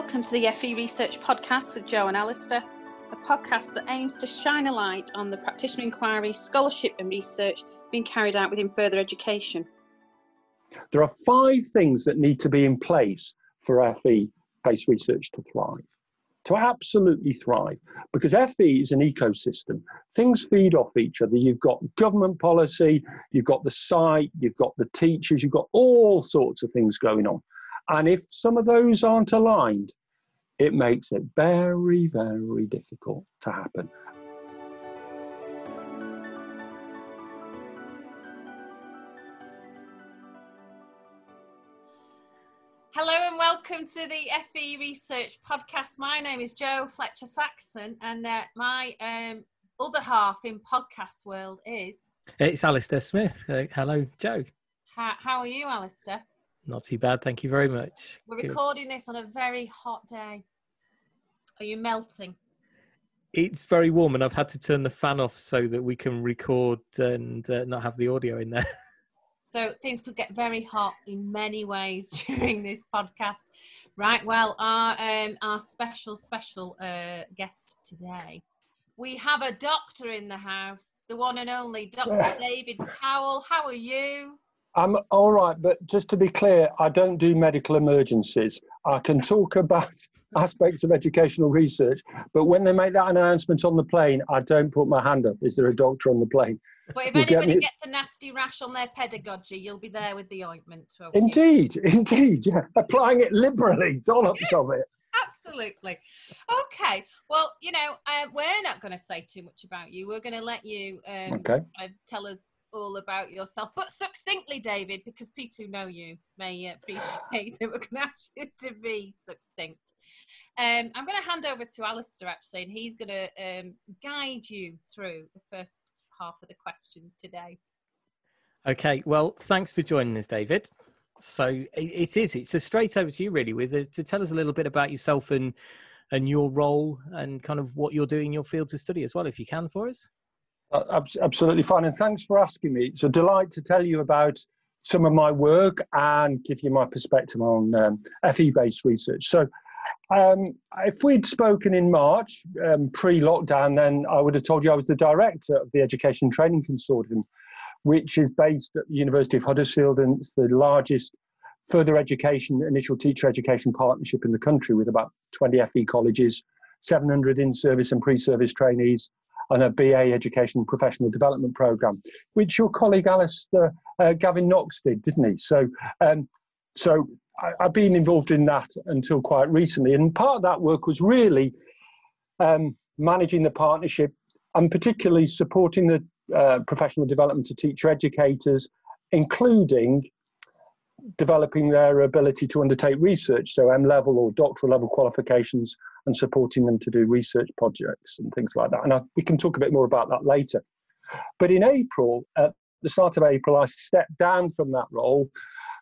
Welcome to the FE Research Podcast with Joe and Alistair, a podcast that aims to shine a light on the practitioner inquiry, scholarship, and research being carried out within further education. There are five things that need to be in place for FE based research to thrive, to absolutely thrive, because FE is an ecosystem. Things feed off each other. You've got government policy, you've got the site, you've got the teachers, you've got all sorts of things going on. And if some of those aren't aligned, it makes it very, very difficult to happen. Hello and welcome to the FE Research Podcast. My name is Joe Fletcher Saxon, and uh, my um, other half in podcast world is. It's Alistair Smith. Uh, hello, Joe. How, how are you, Alistair? Not too bad, thank you very much. We're recording this on a very hot day. Are you melting? It's very warm, and I've had to turn the fan off so that we can record and uh, not have the audio in there. So things could get very hot in many ways during this podcast. Right. Well, our um, our special special uh, guest today, we have a doctor in the house, the one and only Dr. David Powell. How are you? I'm all right, but just to be clear, I don't do medical emergencies. I can talk about aspects of educational research, but when they make that announcement on the plane, I don't put my hand up. Is there a doctor on the plane? But if anybody get gets a nasty rash on their pedagogy, you'll be there with the ointment. Indeed, you? indeed, yeah. Applying it liberally, dollops of it. Absolutely. Okay. Well, you know, uh, we're not going to say too much about you. We're going to let you um, okay. uh, tell us all about yourself, but succinctly, David, because people who know you may appreciate that we're going to ask you to be succinct. Um, I'm going to hand over to Alistair actually, and he's going to um, guide you through the first half of the questions today. Okay, well, thanks for joining us, David. So it is. It's a straight over to you, really, with a, to tell us a little bit about yourself and and your role and kind of what you're doing in your field of study as well, if you can, for us. Uh, absolutely fine, and thanks for asking me. It's a delight to tell you about some of my work and give you my perspective on um, FE-based research. So, um, if we'd spoken in March, um, pre-lockdown, then I would have told you I was the director of the Education Training Consortium, which is based at the University of Huddersfield, and it's the largest further education, initial teacher education partnership in the country, with about 20 FE colleges, 700 in-service and pre-service trainees, and a BA Education Professional Development Programme, which your colleague Alistair uh, Gavin Knox did, didn't he? So, um, so I, have been involved in that until quite recently, and part of that work was really um, managing the partnership and particularly supporting the uh, professional development of teacher educators, including developing their ability to undertake research, so M level or doctoral level qualifications, and supporting them to do research projects and things like that. And I, we can talk a bit more about that later. But in April, at the start of April, I stepped down from that role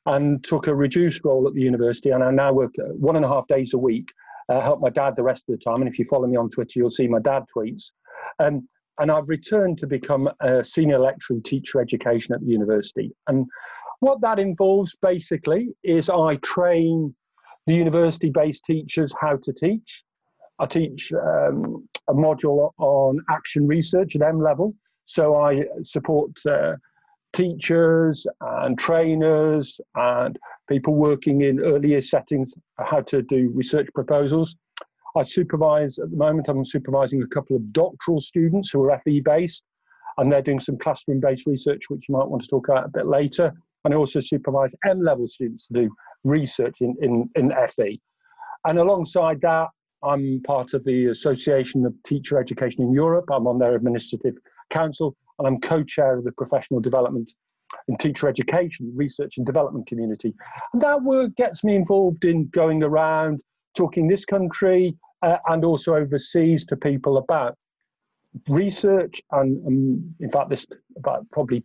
and took a reduced role at the university. And I now work uh, one and a half days a week, uh, help my dad the rest of the time. And if you follow me on Twitter, you'll see my dad tweets. Um, and I've returned to become a senior lecturer in teacher education at the university. And what that involves basically is I train the university based teachers how to teach. I teach um, a module on action research at M level. So I support uh, teachers and trainers and people working in earlier settings how to do research proposals. I supervise at the moment, I'm supervising a couple of doctoral students who are FE based and they're doing some classroom based research, which you might want to talk about a bit later and I also supervise M level students to do research in, in, in FE. And alongside that, I'm part of the Association of Teacher Education in Europe. I'm on their administrative council and I'm co chair of the Professional Development in Teacher Education Research and Development Community. And that work gets me involved in going around talking this country uh, and also overseas to people about research and, um, in fact this about probably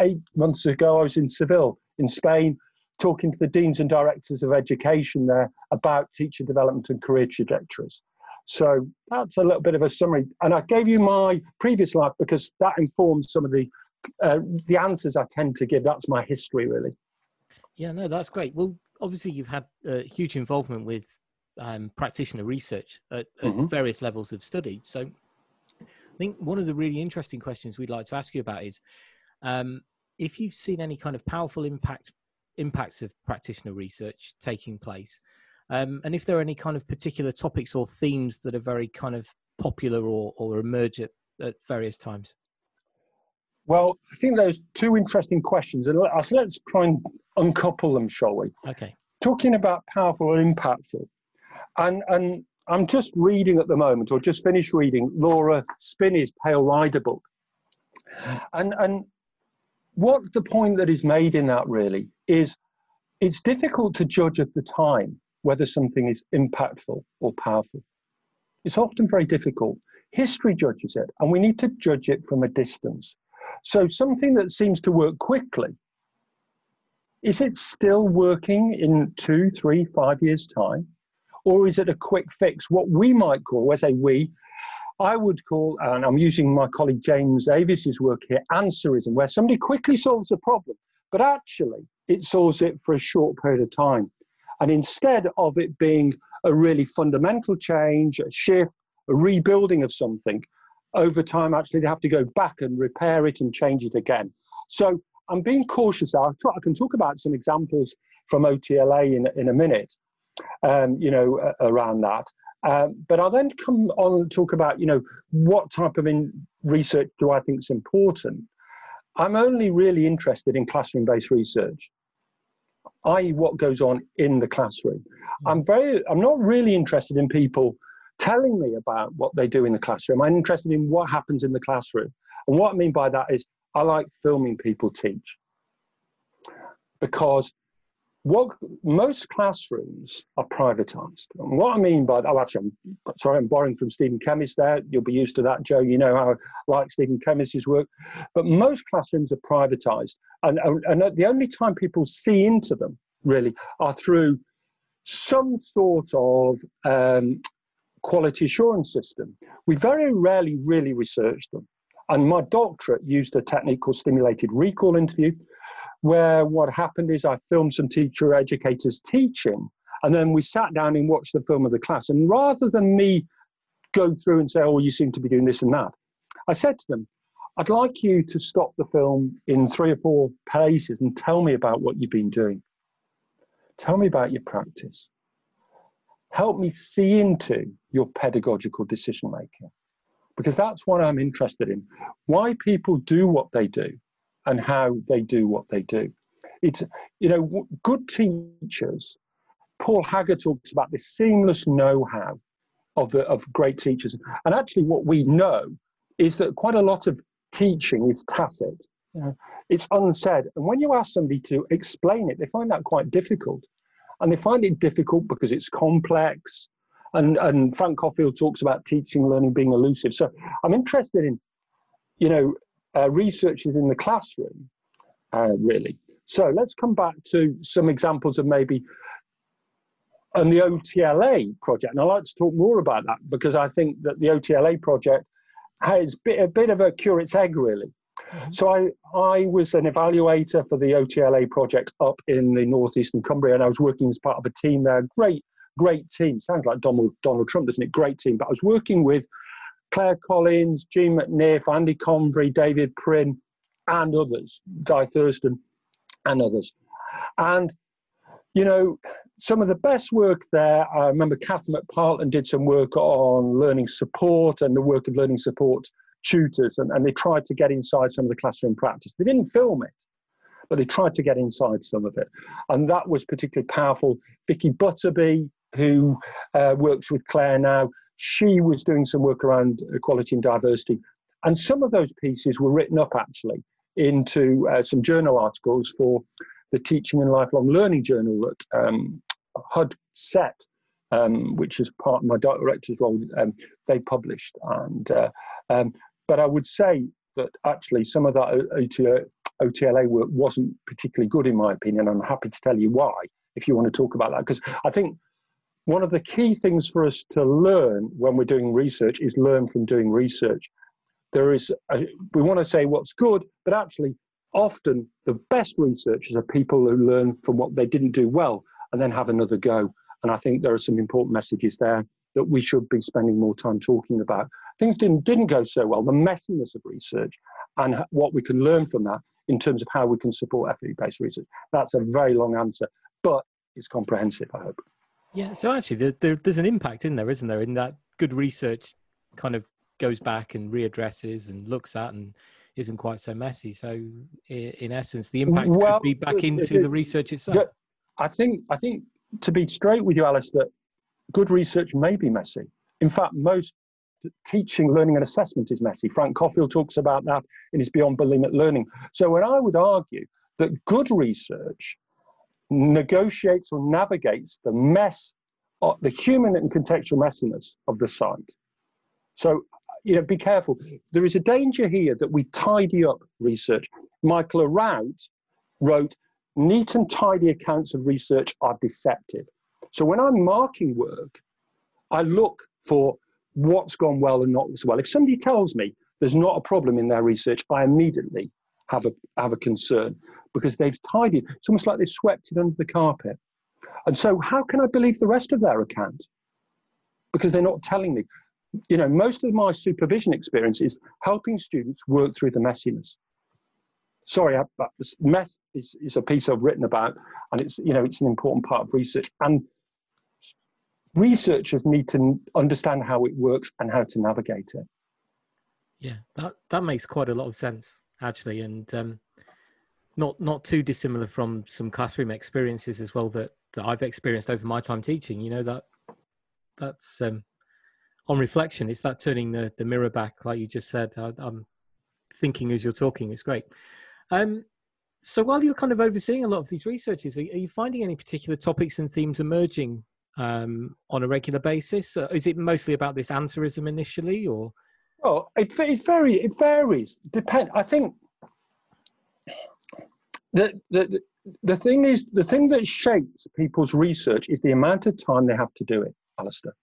eight months ago, I was in Seville, in Spain, talking to the deans and directors of education there about teacher development and career trajectories. So that's a little bit of a summary. And I gave you my previous life because that informs some of the uh, the answers I tend to give. That's my history, really. Yeah, no, that's great. Well, obviously, you've had uh, huge involvement with um, practitioner research at, at mm-hmm. various levels of study. So I think one of the really interesting questions we'd like to ask you about is um, if you've seen any kind of powerful impact impacts of practitioner research taking place, um, and if there are any kind of particular topics or themes that are very kind of popular or, or emerge at, at various times. Well, I think those two interesting questions, and let's try and uncouple them, shall we? Okay. Talking about powerful and impactful, and and I'm just reading at the moment, or just finished reading Laura Spinney's Pale Rider book, and and what the point that is made in that really is, it's difficult to judge at the time whether something is impactful or powerful. It's often very difficult. History judges it, and we need to judge it from a distance. So something that seems to work quickly, is it still working in two, three, five years' time? Or is it a quick fix? What we might call, I say we, I would call, and I'm using my colleague James Avis's work here, answerism, where somebody quickly solves a problem, but actually it solves it for a short period of time. And instead of it being a really fundamental change, a shift, a rebuilding of something, over time, actually, they have to go back and repair it and change it again. So I'm being cautious. I can talk about some examples from OTLA in, in a minute, um, you know, around that. Um, but I'll then come on and talk about, you know, what type of research do I think is important. I'm only really interested in classroom-based research i.e., what goes on in the classroom. Hmm. I'm very, I'm not really interested in people telling me about what they do in the classroom. I'm interested in what happens in the classroom. And what I mean by that is I like filming people teach because what most classrooms are privatized. And what I mean by that, oh, actually, I'm sorry, I'm borrowing from Stephen Kemmis there. You'll be used to that, Joe. You know how I like Stephen Kemmis's work. But most classrooms are privatized. And, and the only time people see into them, really, are through some sort of um, quality assurance system. We very rarely really research them. And my doctorate used a technique called stimulated recall interview, where what happened is I filmed some teacher educators teaching, and then we sat down and watched the film of the class. And rather than me go through and say, oh, you seem to be doing this and that, I said to them, I'd like you to stop the film in three or four places and tell me about what you've been doing. Tell me about your practice. Help me see into your pedagogical decision making, because that's what I'm interested in. Why people do what they do and how they do what they do. It's, you know, good teachers, Paul Haggard talks about this seamless know how of, the, of great teachers. And actually, what we know is that quite a lot of teaching is tacit. You know, it's unsaid. And when you ask somebody to explain it, they find that quite difficult. And they find it difficult because it's complex. And, and Frank Coffield talks about teaching, learning, being elusive. So I'm interested in, you know, uh, researchers in the classroom, uh, really. So let's come back to some examples of maybe on the OTLA project. And I'd like to talk more about that because I think that the OTLA project has bit, a bit of a curate's egg, really. Mm-hmm. So I, I was an evaluator for the OTLA project up in the northeastern Cumbria, and I was working as part of a team there. Great, great team. Sounds like Donald Donald Trump, doesn't it? Great team. But I was working with Claire Collins, Jean McNiff, Andy Convery, David Prin, and others, Di Thurston, and others. And, you know, some of the best work there, I remember Catherine McPartland did some work on learning support and the work of learning support tutors, and, and they tried to get inside some of the classroom practice. They didn't film it, but they tried to get inside some of it. And that was particularly powerful. Vicky Butterby, who uh, works with Claire now, she was doing some work around equality and diversity. And some of those pieces were written up actually into uh, some journal articles for the Teaching and Lifelong Learning Journal that um, HUD set, um, which is part of my director's role, um, they published. And uh, um, But I would say that actually some of that OTLA, OTLA work wasn't particularly good in my opinion. I'm happy to tell you why if you want to talk about that. Because I think one of the key things for us to learn when we're doing research is learn from doing research. There is, a, we want to say what's good, but actually, often the best researchers are people who learn from what they didn't do well and then have another go. And I think there are some important messages there that we should be spending more time talking about. Things didn't, didn't go so well, the messiness of research and what we can learn from that in terms of how we can support FE-based research. That's a very long answer, but it's comprehensive, I hope. Yeah, so actually there, there, there's an impact in there, isn't there, in that good research kind of goes back and readdresses and looks at and isn't quite so messy. So in essence, the impact well, could be back into the research itself. I think, I think to be straight with you, Alistair, good research may be messy. In fact, most teaching, learning, and assessment is messy. Frank Coffield talks about that in his Beyond Bulimic Learning. So, when I would argue that good research negotiates or navigates the mess, of the human and contextual messiness of the site. So, you know, be careful. There is a danger here that we tidy up research. Michael Eraut wrote, neat and tidy accounts of research are deceptive. So when I'm marking work, I look for what's gone well and not as well. If somebody tells me there's not a problem in their research, I immediately have a have a concern because they've tidied. It's almost like they've swept it under the carpet. And so, how can I believe the rest of their account? Because they're not telling me. You know, most of my supervision experience is helping students work through the messiness. Sorry, but this mess is, is a piece I've written about, and it's you know it's an important part of research. And researchers need to understand how it works and how to navigate it. Yeah, that that makes quite a lot of sense actually, and um, not not too dissimilar from some classroom experiences as well that that I've experienced over my time teaching. You know that that's um, on reflection, it's that turning the the mirror back, like you just said. I, am thinking as you're talking. It's great. Um, so while you're kind of overseeing a lot of these researches, are, are you finding any particular topics and themes emerging um, on a regular basis? Uh, is it mostly about this answerism initially, or? Well, it, it varies. It varies. Depend. I think the, the the thing is the thing that shapes people's research is the amount of time they have to do it, Alistair.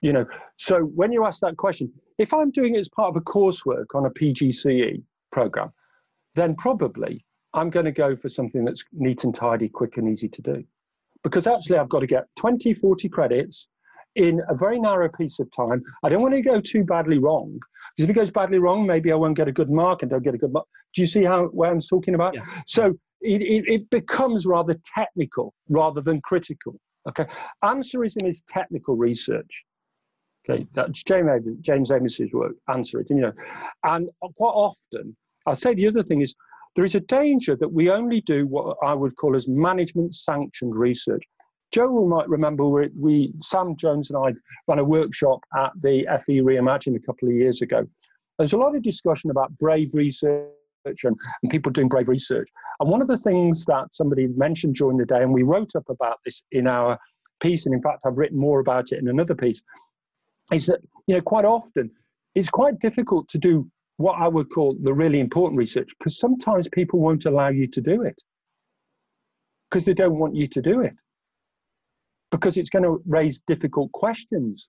You know, so when you ask that question, if I'm doing it as part of a coursework on a PGCE program, then probably I'm going to go for something that's neat and tidy, quick and easy to do because actually I've got to get 20, 40 credits in a very narrow piece of time. I don't want to go too badly wrong. Because if it goes badly wrong, maybe I won't get a good mark and don't get a good mark. Do you see how where I'm talking about? Yeah. So it, it, it, becomes rather technical rather than critical. Okay, answerism is technical research. Okay, that's James James Avis's work. Answer it, you know, and quite often I'll say the other thing is there is a danger that we only do what I would call as management sanctioned research. Joe might remember we, we, Sam Jones and I ran a workshop at the FE Reimagine a couple of years ago. There's a lot of discussion about brave research and, and people doing brave research. And one of the things that somebody mentioned during the day, and we wrote up about this in our piece, and in fact I've written more about it in another piece, is that you know quite often it's quite difficult to do what I would call the really important research because sometimes people won't allow you to do it because they don't want you to do it because it's going to raise difficult questions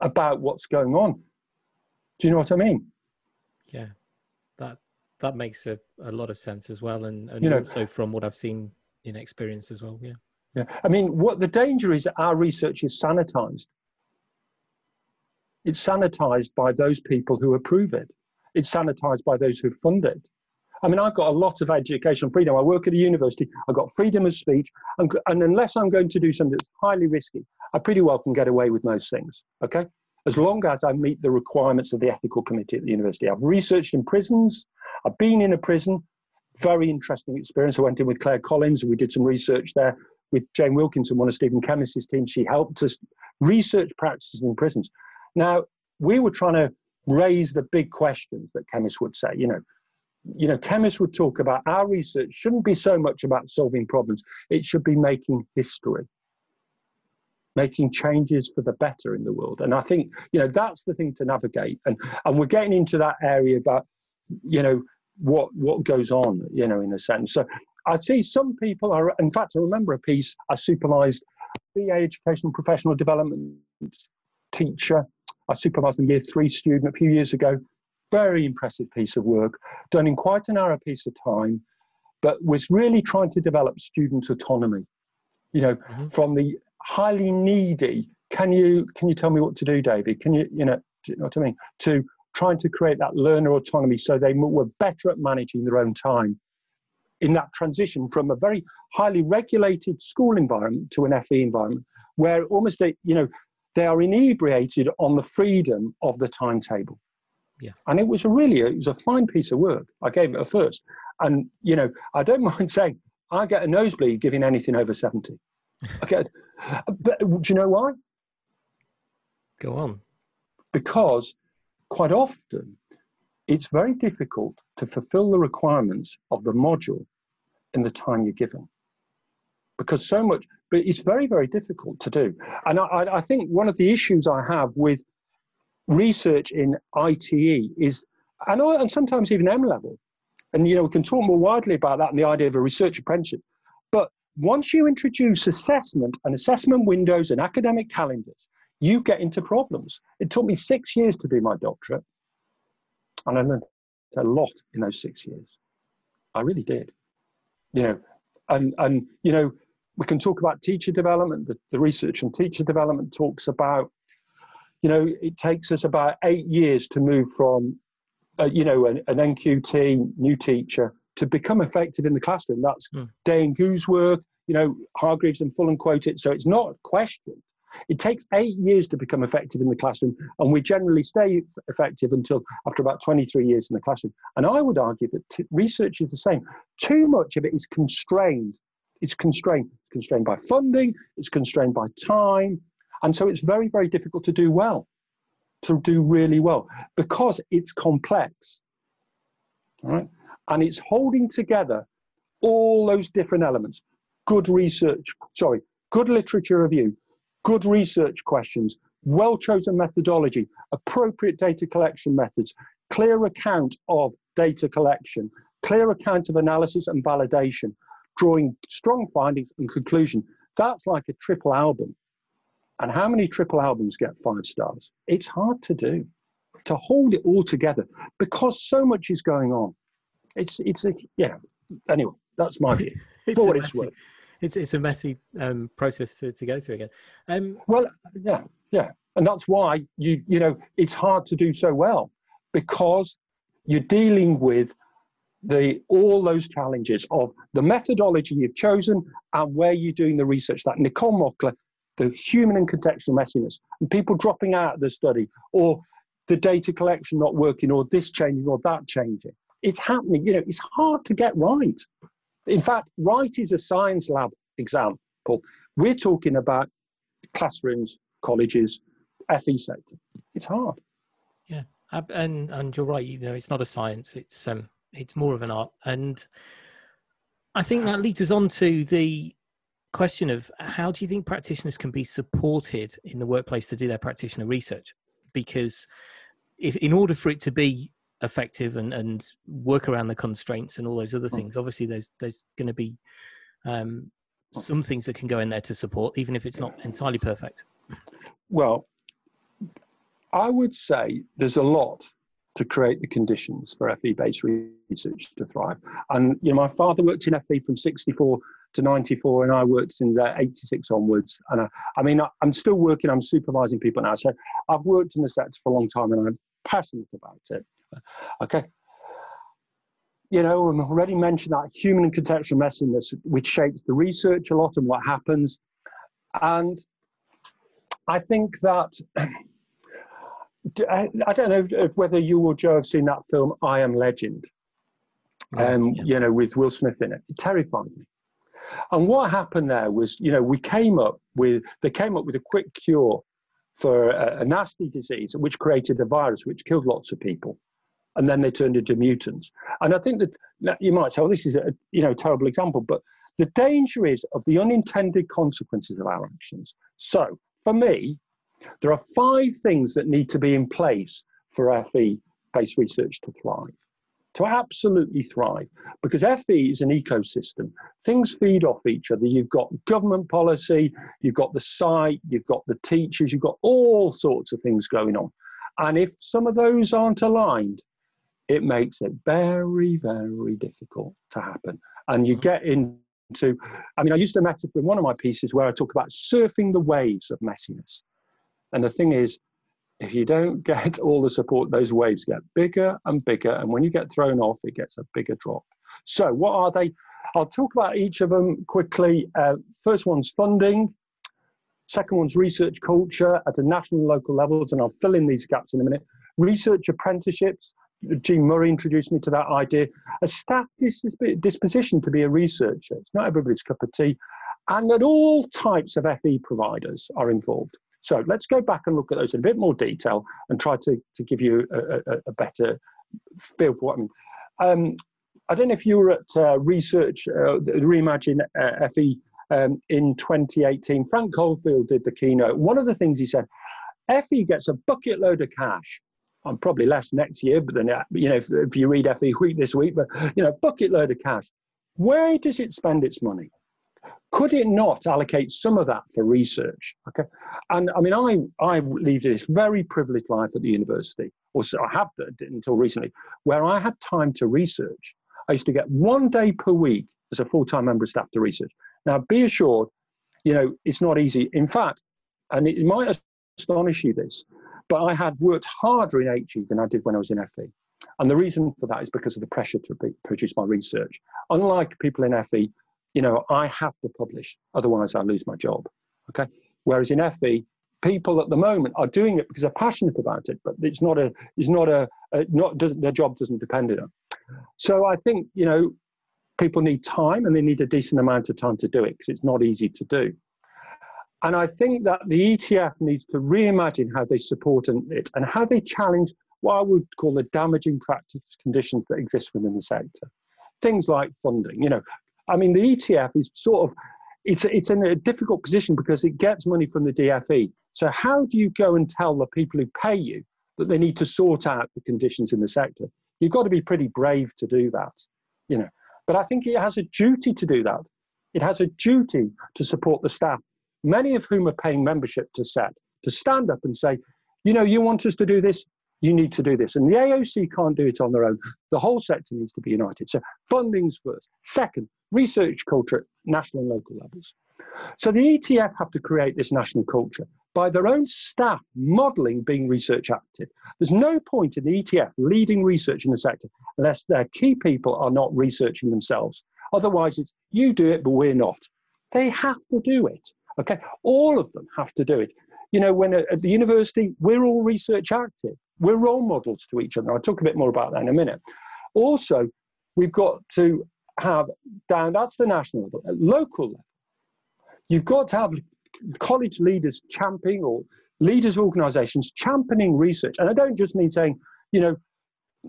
about what's going on. Do you know what I mean? Yeah, that that makes a, a lot of sense as well, and, and you know, also from what I've seen in experience as well. Yeah. Yeah. I mean, what the danger is that our research is sanitized. It's sanitized by those people who approve it it's sanitized by those who fund it. I mean, I've got a lot of educational freedom. I work at a university. I've got freedom of speech. And, and, unless I'm going to do something that's highly risky, I pretty well can get away with most things. Okay? As long as I meet the requirements of the ethical committee at the university. I've researched in prisons. I've been in a prison. Very interesting experience. I went in with Claire Collins we did some research there with Jane Wilkinson, one of Stephen Kemmis's team. She helped us research practices in prisons. Now, we were trying to raise the big questions that Kemmis would say. You know, you know, Kemmis would talk about our research shouldn't be so much about solving problems; it should be making history, making changes for the better in the world. And I think you know that's the thing to navigate. And and we're getting into that area about you know what what goes on. You know, in a sense. So I'd see some people are. In fact, I remember a piece I supervised, BA Educational Professional Development teacher I supervised a year three student a few years ago. Very impressive piece of work, done in quite a narrow piece of time, but was really trying to develop student autonomy. You know, mm-hmm. from the highly needy, can you can you tell me what to do, David? Can you you know, do you know what I mean? To trying to create that learner autonomy so they were better at managing their own time in that transition from a very highly regulated school environment to an FE environment where almost they, you know they are inebriated on the freedom of the timetable. Yeah. And it was a really it was a fine piece of work. I gave it a first. And you know, I don't mind saying I get a nosebleed giving anything over 70. I get but do you know why? Go on. Because quite often it's very difficult to fulfill the requirements of the module in the time you're given. Because so much but it's very very difficult to do. And I, I think one of the issues i have with research in ite is and, and sometimes even m level. And you know we can talk more widely about that and the idea of a research apprenticeship. But once you introduce assessment and assessment windows and academic calendars you get into problems it took me six years to do my doctorate and I learned a lot in those six years. I really did. You know, and and you know, we can talk about teacher development. The, the research on teacher development talks about, you know, it takes us about eight years to move from, uh, you know, an, an, NQT new teacher to become effective in the classroom. That's mm. And Gu's work. You know, Hargreaves and Fullan quote it. So it's not questioned. It takes eight years to become effective in the classroom, and we generally stay effective until after about 23 years in the classroom. And I would argue that t- research is the same. Too much of it is constrained. It's constrained. It's constrained by funding, it's constrained by time. And so it's very, very difficult to do well, to do really well, because it's complex. All right? And it's holding together all those different elements good research, sorry, good literature review, good research questions, well chosen methodology, appropriate data collection methods, clear account of data collection, clear account of analysis and validation, drawing strong findings and conclusion. That's like a triple album. And how many triple albums get five stars? It's hard to do, to hold it all together because so much is going on. It's, it's a, yeah. Anyway, that's my view. it's for what it's worth it's it's a messy um, process to, to go through again. Um, well, yeah, yeah, and that's why you you know it's hard to do so well because you're dealing with the all those challenges of the methodology you've chosen and where you're doing the research. That Nicole Mockler, the human and contextual messiness, and people dropping out of the study, or the data collection not working, or this changing, or that changing. It's happening. You know, it's hard to get right. In fact, right is a science lab example. We're talking about classrooms, colleges, FE sector. It's hard. Yeah, and and you're right. You know, it's not a science. It's um, it's more of an art. And I think that leads us on to the question of how do you think practitioners can be supported in the workplace to do their practitioner research? Because if in order for it to be effective and, and work around the constraints and all those other hmm. things. Obviously, there's there's going to be um, some things that can go in there to support, even if it's not entirely perfect. Well, I would say there's a lot to create the conditions for FE-based research to thrive. And you know, my father worked in FE from 64 to 94, and I worked in the 86 onwards. And I, I mean, I, am still working. I'm supervising people now, so I've worked in the sector for a long time, and I'm passionate about it. Okay. You know, I've already mentioned that human and contextual messiness, which shapes the research a lot and what happens. And I think that, I don't know whether you or Joe have seen that film, I Am Legend, um, yeah. you know, with Will Smith in it. It terrified me. And what happened there was, you know, we came up with, they came up with a quick cure for a, a nasty disease, which created a virus which killed lots of people and then they turned into mutants. And I think that you might say, well, this is a you know terrible example, but the danger is of the unintended consequences of our actions. So for me, there are five things that need to be in place for FE-based research to thrive, to absolutely thrive, because FE is an ecosystem. Things feed off each other. You've got government policy, you've got the site, you've got the teachers, you've got all sorts of things going on. And if some of those aren't aligned, it makes it very, very difficult to happen. And you mm-hmm. get into, I mean, I used a metaphor in one of my pieces where I talk about surfing the waves of messiness. And the thing is, if you don't get all the support, those waves get bigger and bigger. And when you get thrown off, it gets a bigger drop. So, what are they? I'll talk about each of them quickly. Uh, first one's funding. Second one's research culture at a national and local levels, and I'll fill in these gaps in a minute. Research apprenticeships. Jean Murray introduced me to that idea. A staff disposition to be a researcher. It's not everybody's cup of tea. And that all types of FE providers are involved. So let's go back and look at those in a bit more detail and try to, to give you a, a, a better feel for what I mean. Um, I don't know if you were at uh, research, uh, Reimagine uh, FE um, in 2018. Frank Coffield did the keynote. One of the things he said, FE gets a bucket load of cash. I'm probably less next year, but then, uh, you know, if, if you read FE Week this week, but, you know, bucket load of cash. Where does it spend its money? Could it not allocate some of that for research? Okay, and I mean, I I lead this very privileged life at the university, or so I have until recently, where I had time to research. I used to get one day per week as a full-time member of staff to research. Now, be assured, you know, it's not easy. In fact, and it might astonish you this, but I had worked harder in HE than I did when I was in FE. And the reason for that is because of the pressure to be, produce my research. Unlike people in FE, you know, I have to publish, otherwise I lose my job. Okay. Whereas in FE, people at the moment are doing it because they're passionate about it, but it's not a, it's not a, a not doesn't their job doesn't depend on it. So I think you know, people need time and they need a decent amount of time to do it because it's not easy to do. And I think that the ETF needs to reimagine how they support it and how they challenge what I would call the damaging practice conditions that exist within the sector. Things like funding, you know, I mean, the ETF is sort of it's it's in a difficult position because it gets money from the DFE. So how do you go and tell the people who pay you that they need to sort out the conditions in the sector? You've got to be pretty brave to do that, you know. But I think it has a duty to do that. It has a duty to support the staff, many of whom are paying membership to SET, to stand up and say, you know, you want us to do this, you need to do this. And the AOC can't do it on their own. The whole sector needs to be united. So funding's first. Second, research culture at national and local levels. So the ETF have to create this national culture by their own staff modelling being research active. There's no point in the ETF leading research in the sector unless their key people are not researching themselves. Otherwise, it's you do it, but we're not. They have to do it. Okay, all of them have to do it. You know, when uh, at the university, we're all research active. We're role models to each other. I'll talk a bit more about that in a minute. Also, we've got to have down, that's the national level, at local level, you've got to have college leaders championing or leaders organizations championing research. And I don't just mean saying, you know,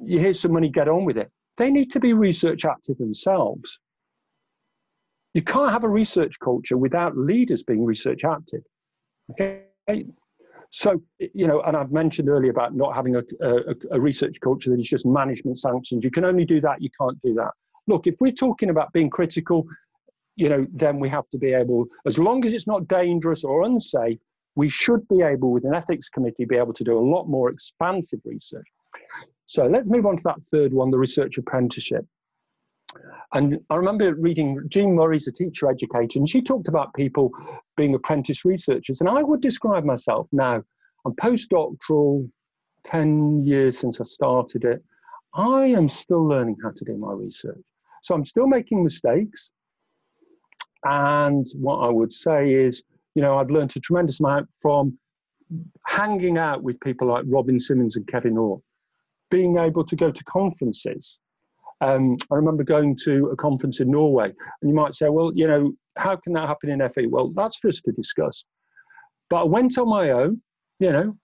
you here's some money, get on with it. They need to be research active themselves. You can't have a research culture without leaders being research active. Okay. So, you know, and I've mentioned earlier about not having a, a, a, research culture that is just management sanctions. You can only do that, you can't do that. Look, if we're talking about being critical, you know, then we have to be able, as long as it's not dangerous or unsafe, we should be able, with an ethics committee, be able to do a lot more expansive research. So let's move on to that third one, the research apprenticeship. And I remember reading Jean Murray's a teacher educator, and she talked about people being apprentice researchers. And I would describe myself now, I'm postdoctoral, 10 years since I started it. I am still learning how to do my research. So I'm still making mistakes. And what I would say is, you know, I've learned a tremendous amount from hanging out with people like Robin Simmons and Kevin Orr, being able to go to conferences um, I remember going to a conference in Norway, and you might say, well, you know, how can that happen in FE? Well, that's for us to discuss. But I went on my own, you know,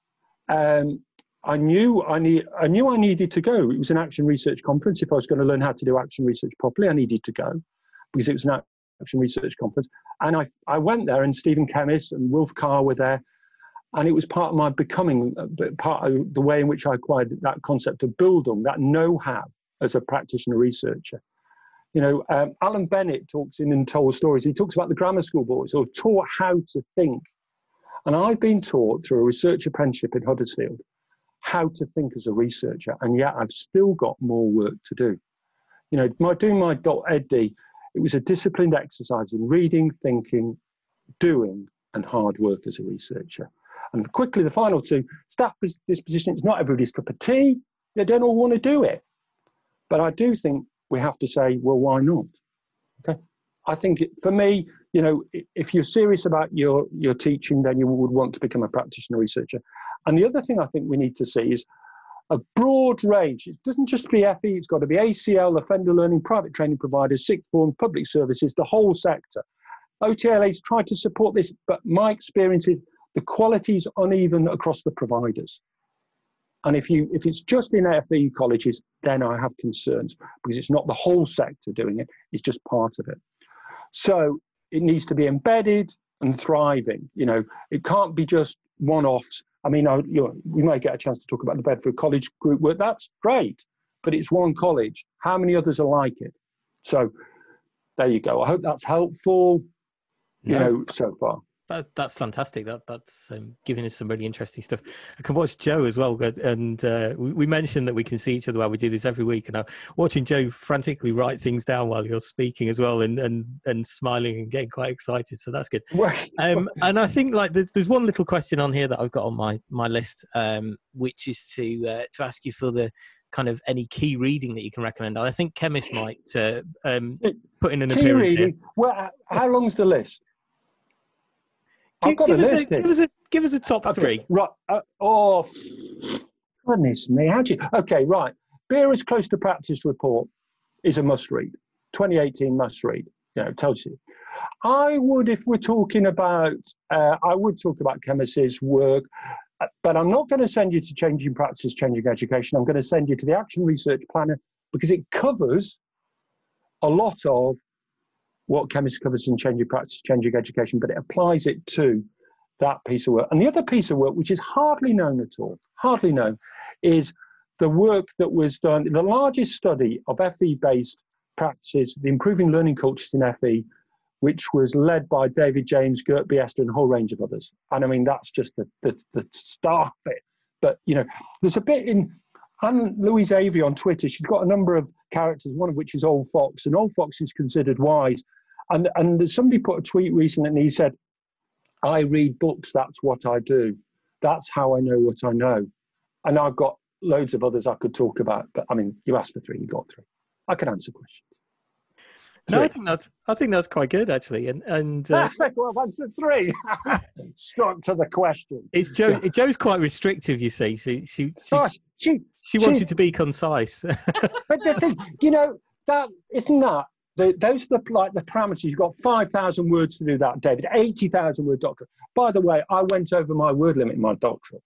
um, I knew I need I knew I needed to go. It was an action research conference. If I was going to learn how to do action research properly, I needed to go because it was an action research conference. And I I went there, and Stephen Kemmis and Wilf Carr were there, and it was part of my becoming, uh, part of the way in which I acquired that concept of Bildung, that know-how as a practitioner researcher. You know, um, Alan Bennett talks in Untold Stories, he talks about the grammar school boys who are taught how to think. And I've been taught through a research apprenticeship in Huddersfield how to think as a researcher, and yet I've still got more work to do. You know, my, doing my .ed It was a disciplined exercise in reading, thinking, doing, and hard work as a researcher. And quickly, the final two staff disposition is not everybody's cup of tea. They don't all want to do it. But I do think we have to say, well, why not? Okay. I think it, for me, you know, if you're serious about your, your teaching, then you would want to become a practitioner researcher. And the other thing I think we need to see is a broad range. It doesn't just be FE, it's got to be ACL, offender learning, private training providers, sixth form, public services, the whole sector. OTLA's tried to support this, but my experience is the quality is uneven across the providers. And if you if it's just in FE colleges, then I have concerns because it's not the whole sector doing it; it's just part of it. So it needs to be embedded and thriving. You know, it can't be just one-offs. I mean, I, you know, we might get a chance to talk about the Bedford College group work. That's great, but it's one college. How many others are like it? So there you go. I hope that's helpful. You no. know, so far. That, that's fantastic. That that's um, giving us some really interesting stuff. I can watch Joe as well, and uh, we, we, mentioned that we can see each other while we do this every week. And I'm watching Joe frantically write things down while you're speaking as well, and and and smiling and getting quite excited. So that's good. Um, and I think like the, there's one little question on here that I've got on my my list, um, which is to uh, to ask you for the kind of any key reading that you can recommend. I think Kemmis might uh, um, put in an key appearance reading. Here. Well, how long's the list? I've got give a list. A, give us a give us a top okay, three. Right. Uh, oh, goodness me! How do you? Okay, right. BERA's close to practice report is a must read. 2018 must read. You know, tells you. I would, if we're talking about, uh, I would talk about Kemmis's work, uh, but I'm not going to send you to Changing Practice, Changing Education. I'm going to send you to the Action Research Planner because it covers a lot of what chemistry covers in changing practice, changing education, but it applies it to that piece of work. And the other piece of work, which is hardly known at all, hardly known, is the work that was done, the largest study of FE based practices, the improving learning cultures in FE, which was led by David James, Gert Biesta, and a whole range of others. And I mean, that's just the, the, the start bit. But, you know, there's a bit in Anne Louise Avery on Twitter, she's got a number of characters, one of which is Old Fox, and Old Fox is considered wise. And and somebody put a tweet recently, and he said, "I read books. That's what I do. That's how I know what I know." And I've got loads of others I could talk about, but I mean, you asked for three, you got three. I can answer questions. No, I think that's I think that's quite good actually, and and uh, well, I've answered three. Stuck to the question. It's Joe. Yeah. Joe's quite restrictive, you see. She she she, Gosh, she, she, she wants you to be concise. but the thing, you know, that isn't that the, those are the like the parameters. You've got five thousand words to do that, David. Eighty thousand word doctorate. By the way, I went over my word limit in my doctorate.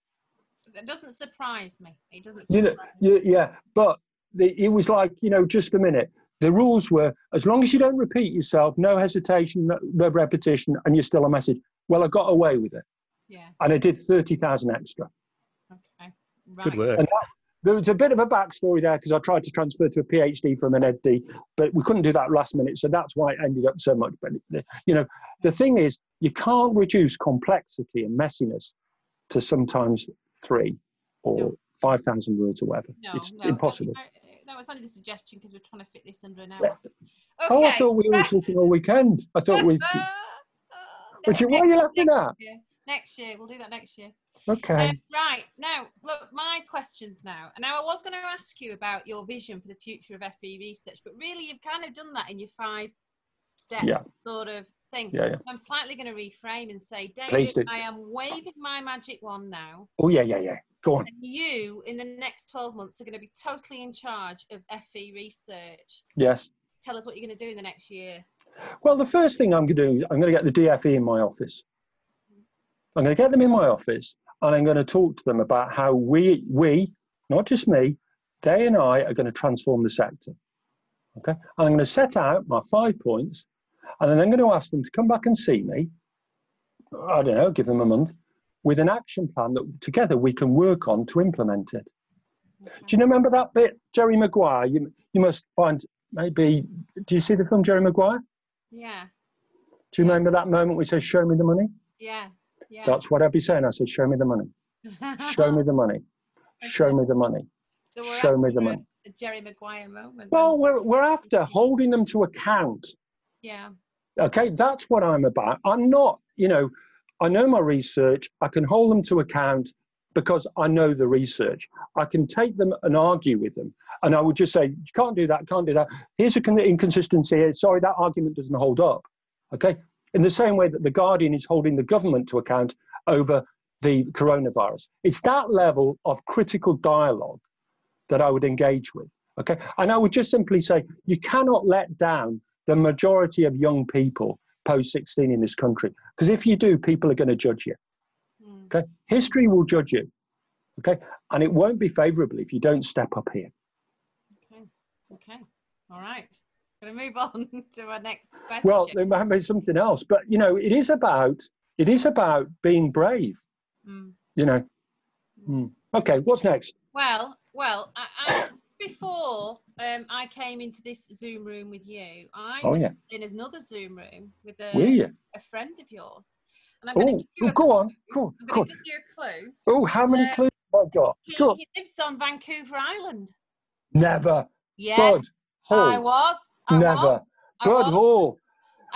It doesn't surprise me. It doesn't. You know, yeah, but the, it was like you know, just a minute. The rules were as long as you don't repeat yourself, no hesitation, no, no repetition, and you're still a message. Well, I got away with it. Yeah. And I did thirty thousand extra. Okay. Right. Good work. And that, there was a bit of a backstory there because I tried to transfer to a PhD from an EdD, but we couldn't do that last minute, so that's why it ended up so much. But you know, the thing is, you can't reduce complexity and messiness to sometimes three or no. five thousand words or whatever. No, it's no, impossible. That was only the suggestion because we're trying to fit this under an hour. Yeah. Okay. Oh, I thought we were talking all weekend. I thought we. Which, what are you laughing at? Next year, we'll do that next year. Okay. Um, right now, look, my questions now. And now, I was going to ask you about your vision for the future of FE research, but really, you've kind of done that in your five step yeah. sort of thing. Yeah, yeah. I'm slightly going to reframe and say, David, I am waving my magic wand now. Oh yeah, yeah, yeah. Go on. And you, in the next 12 months, are going to be totally in charge of FE research. Yes. Tell us what you're going to do in the next year. Well, the first thing I'm going to do, I'm going to get the DFE in my office. I'm going to get them in my office and I'm going to talk to them about how we, we, not just me, they and I are going to transform the sector. Okay, and I'm going to set out my five points, and then I'm going to ask them to come back and see me. I don't know, give them a month with an action plan that together we can work on to implement it. Okay. Do you remember that bit, Jerry Maguire? You, you must find maybe. Do you see the film Jerry Maguire? Yeah. Do you yeah. remember that moment we said, "Show me the money"? Yeah. Yeah. That's what I'd be saying. I said, show me the money. show me the money. Show me the money. So show me the money. The Jerry Maguire moment. Well, we're, we're after holding them to account Yeah. Okay, that's what I'm about. I'm not, you know, I know my research. I can hold them to account because I know the research. I can take them and argue with them. And I would just say, you can't do that, can't do that. Here's an inconsistency here. Sorry, that argument doesn't hold up. Okay? In the same way that The Guardian is holding the government to account over the coronavirus. It's that level of critical dialogue that I would engage with. Okay? And I would just simply say, you cannot let down the majority of young people post 16 in this country. Because if you do, people are going to judge you. Okay, history will judge you. Okay, and it won't be favourably if you don't step up here. Okay, okay, all right. Going to move on to our next question. Well, there might be something else, but you know, it is about it is about being brave. Mm. You know. Mm. Okay, what's next? Well, well, I, I, before um, I came into this Zoom room with you, I oh, was yeah. in another Zoom room with a, a friend of yours. And I'm going to give you oh, go on, on, go on. give you a clue. Oh, how many uh, clues have I got? He, he, lives on Vancouver Island. Never. Yes. Budd Hall. I was. I Never. Was. Budd Hall.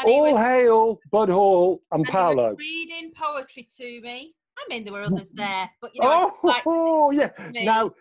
All was, hail Budd Hall and, and Paolo. reading poetry to me. I mean, there were others there, but you know. Oh, like oh yeah. Now,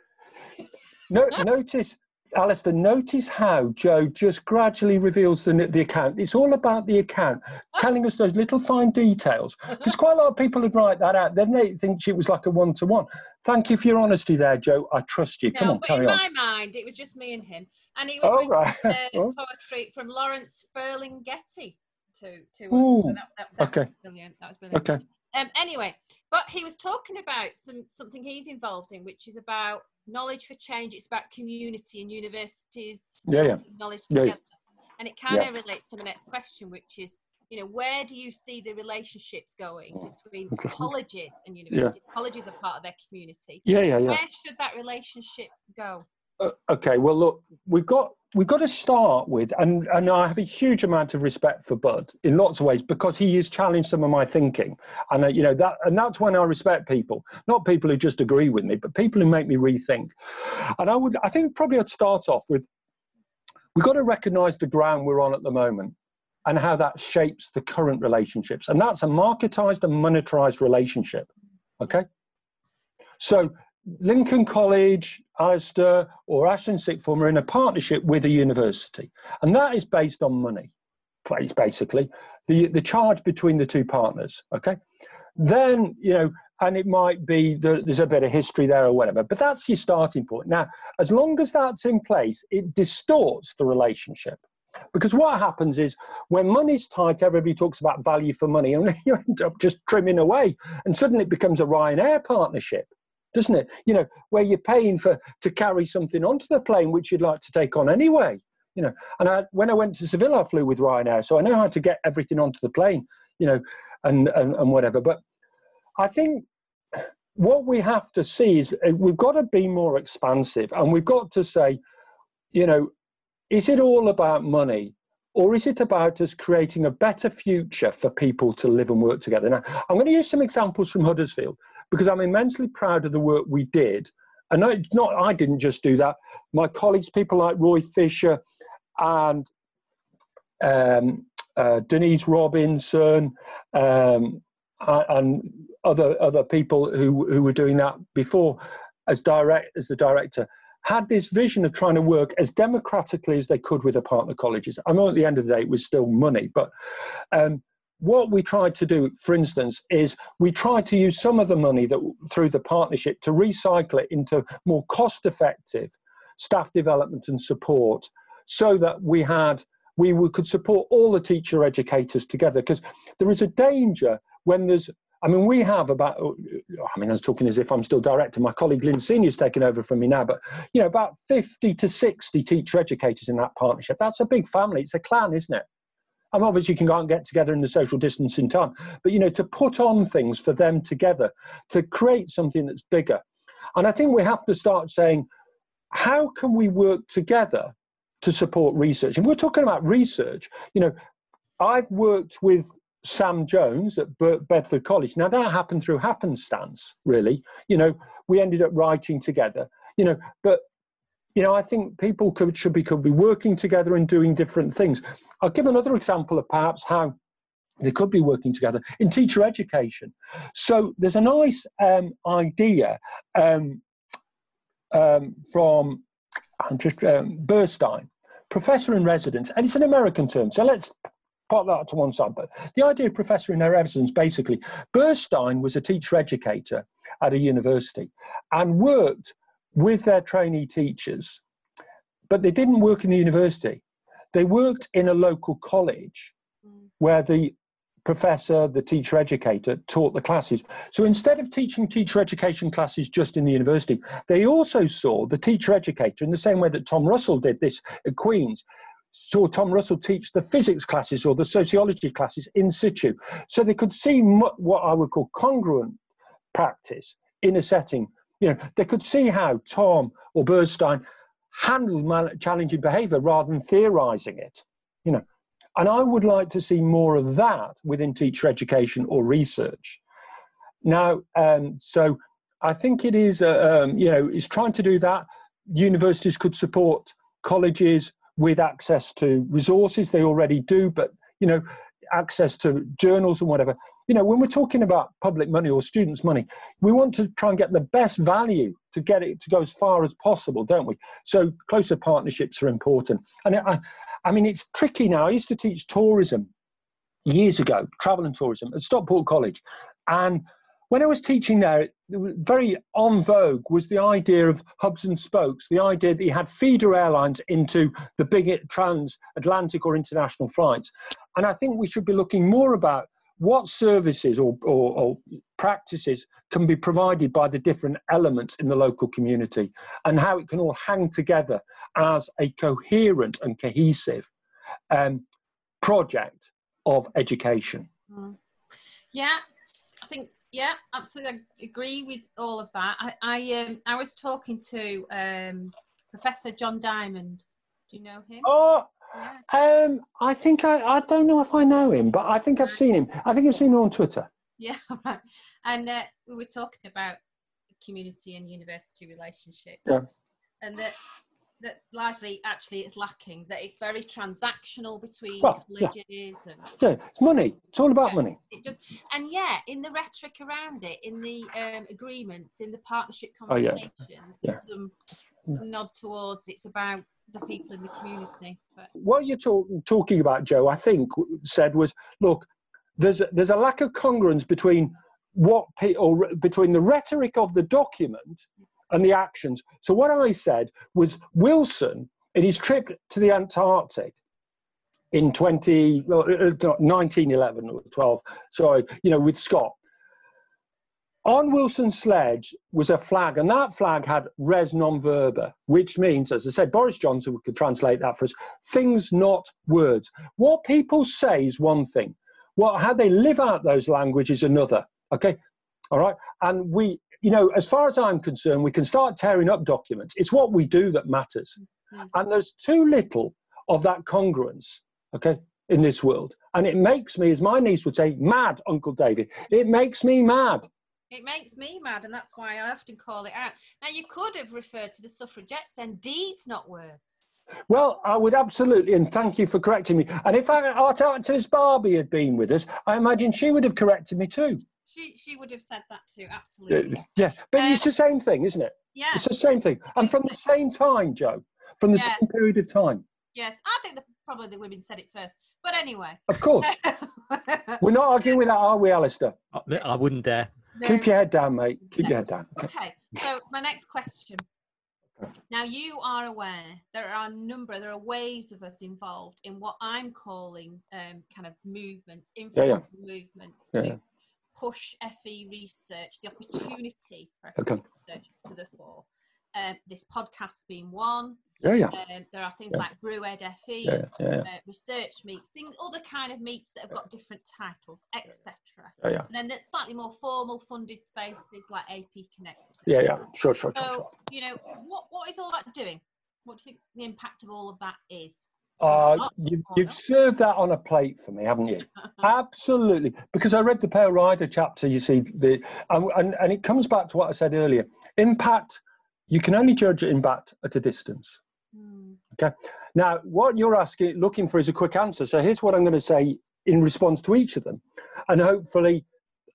no, notice Alistair, notice how Joe just gradually reveals the, the account. It's all about the account, telling us those little fine details. Because quite a lot of people would write that out. Then they think it was like a one to one. Thank you for your honesty there, Joe. I trust you. Come no, on, carry in on. In my mind, it was just me and him. And he was oh, right. uh, oh. poetry from Lawrence Ferlinghetti to, to Ooh, us. That, that, that okay. brilliant. That was brilliant. Okay. Um, anyway, but he was talking about some something he's involved in, which is about knowledge for change. It's about community and universities. Yeah, yeah. Knowledge together, yeah. and it kind of yeah. relates to my next question, which is, you know, where do you see the relationships going between okay. colleges and universities? Yeah. Colleges are part of their community. Yeah, yeah, yeah. Where should that relationship go? Uh, okay, well, look, we've got we've got to start with, and and I have a huge amount of respect for Budd in lots of ways because he has challenged some of my thinking, and uh, you know that, and that's when I respect people, not people who just agree with me, but people who make me rethink. And I would, I think, probably I'd start off with, we've got to recognise the ground we're on at the moment, and how that shapes the current relationships, and that's a marketized and monetized relationship. Okay, so Lincoln College, ISTA, or Ashton Sixth Form are in a partnership with a university, and that is based on money, basically the the charge between the two partners. Okay, then you know, and it might be that there's a bit of history there or whatever, but that's your starting point. Now, as long as that's in place, it distorts the relationship. Because what happens is when money's tight, everybody talks about value for money, and you end up just trimming away, and suddenly it becomes a Ryanair partnership doesn't it? You know, where you're paying for to carry something onto the plane which you'd like to take on anyway. You know, and I, when I went to Seville, I flew with Ryanair, so I know how to get everything onto the plane. You know, and and, and whatever. But I think what we have to see is uh, we've got to be more expansive, and we've got to say, you know, is it all about money? Or is it about us creating a better future for people to live and work together? Now, I'm going to use some examples from Huddersfield because I'm immensely proud of the work we did. And not I didn't just do that. My colleagues, people like Roy Fisher and um, uh, Denise Robinson um, and other other people who who were doing that before as direct as the director had this vision of trying to work as democratically as they could with the partner colleges. I know at the end of the day it was still money, but um, what we tried to do, for instance, is we tried to use some of the money that through the partnership to recycle it into more cost-effective staff development and support, so that we had we could support all the teacher educators together. Because there is a danger when there's I mean, we have about, oh, I mean, I was talking as if I'm still director. My colleague Lynn Senior's taken over from me now, but, you know, about 50 to 60 teacher educators in that partnership. That's a big family. It's a clan, isn't it? Mean, obviously, you can go and get together in the social distancing time, but you know, to put on things for them together, to create something that's bigger. And I think we have to start saying, how can we work together to support research? And we're talking about research. You know, I've worked with Sam Jones at Bedford College. Now that happened through happenstance, really. You know, we ended up writing together. You know, but you know, I think people could should be could be working together and doing different things. I'll give another example of perhaps how they could be working together in teacher education. So there's a nice um, idea um, um, from I'm just um, Burstein, professor in residence, and it's an American term. So let's put that to one side. But the idea of professor in residence, basically, Burstein was a teacher educator at a university and worked with their trainee teachers, but they didn't work in the university. They worked in a local college where the professor, the teacher educator, taught the classes. So instead of teaching teacher education classes just in the university, they also saw the teacher educator in the same way that Tom Russell did this at Queen's. Saw Tom Russell teach the physics classes or the sociology classes in situ. So they could see what I would call congruent practice in a setting you know, they could see how Tom or Burstein handled challenging behavior rather than theorizing it. You know, and I would like to see more of that within teacher education or research. Now, um, so I think it is, uh, um, you know, is trying to do that. Universities could support colleges with access to resources. They already do, but you know, access to journals and whatever. You know, when we're talking about public money or students' money, we want to try and get the best value to get it to go as far as possible, don't we? So closer partnerships are important. And I, I mean, it's tricky now. I used to teach tourism years ago, travel and tourism at Stockport College, and when I was teaching there, very on vogue was the idea of hubs and spokes, the idea that you had feeder airlines into the big transatlantic or international flights. And I think we should be looking more about what services or, or, or, practices can be provided by the different elements in the local community and how it can all hang together as a coherent and cohesive um, project of education. Mm. Yeah, I think yeah, absolutely. I agree with all of that. I I, um, I was talking to um, Professor John Diamond. Do you know him? Oh, yeah. um, I think I I don't know if I know him, but I think I've seen him. I think I've seen him on Twitter. Yeah, right. And uh, we were talking about community and university relationship. Yeah. And that that largely actually it's lacking that it's very transactional between well, colleges yeah. and yeah it's money it's all about yeah, money it just and yeah in the rhetoric around it in the um, agreements in the partnership conversations oh, yeah. there's some nod towards it's about the people in the community but. what you're talk, talking about joe i think said was look there's a, there's a lack of congruence between what or between the rhetoric of the document and the actions. So what I said was Wilson, in his trip to the Antarctic in 20, well, 1911 uh, uh, or 12, sorry, you know, with Scott, on Wilson's sledge was a flag, and that flag had res non verba, which means, as I said, Boris Johnson could translate that for us things, not words. What people say is one thing, what, how they live out those languages is another. Okay, all right, and we you know, as far as I'm concerned, we can start tearing up documents. It's what we do that matters. Mm-hmm. And there's too little of that congruence, okay, in this world. And it makes me, as my niece would say, mad, Uncle David. It makes me mad. It makes me mad, and that's why I often call it out. Now, you could have referred to the suffragettes then, deeds, not words. Well, I would absolutely, and thank you for correcting me. And if our artist Barbie had been with us, I imagine she would have corrected me too she she would have said that too absolutely. Yeah but um, it's the same thing isn't it? yeah. It's the same thing. And from the same time joe from the yeah. same period of time. Yes i think the, probably the women said it first. But anyway. Of course. We're not arguing with that are we alistair? I wouldn't dare. No. keep your head down mate. Keep no. your head down. Okay so my next question. Now you are aware there are a number, there are waves of us involved in what I'm calling um, kind of movements, informal yeah, yeah. movements yeah, to push FE research, the opportunity for FE okay. research to the fore. Um, this podcast being one. Yeah, yeah. Um, there are things yeah. like BrewEd FE, yeah, yeah, yeah. Uh, research meets, things, other kind of meets that have got different titles, etc. Yeah, yeah. And then there's slightly more formal funded spaces like AP Connect. Yeah, yeah. Sure, sure, so, sure, sure. you know, what what is all that doing? What do you think the impact of all of that is? Uh, you, have served that on a plate for me, haven't you? Absolutely, because I read the Pale Rider chapter. You see, the and, and, and it comes back to what I said earlier. Impact you can only judge in at a distance. Mm. Okay. Now, what you're asking, looking for, is a quick answer. So here's what I'm going to say in response to each of them, and hopefully,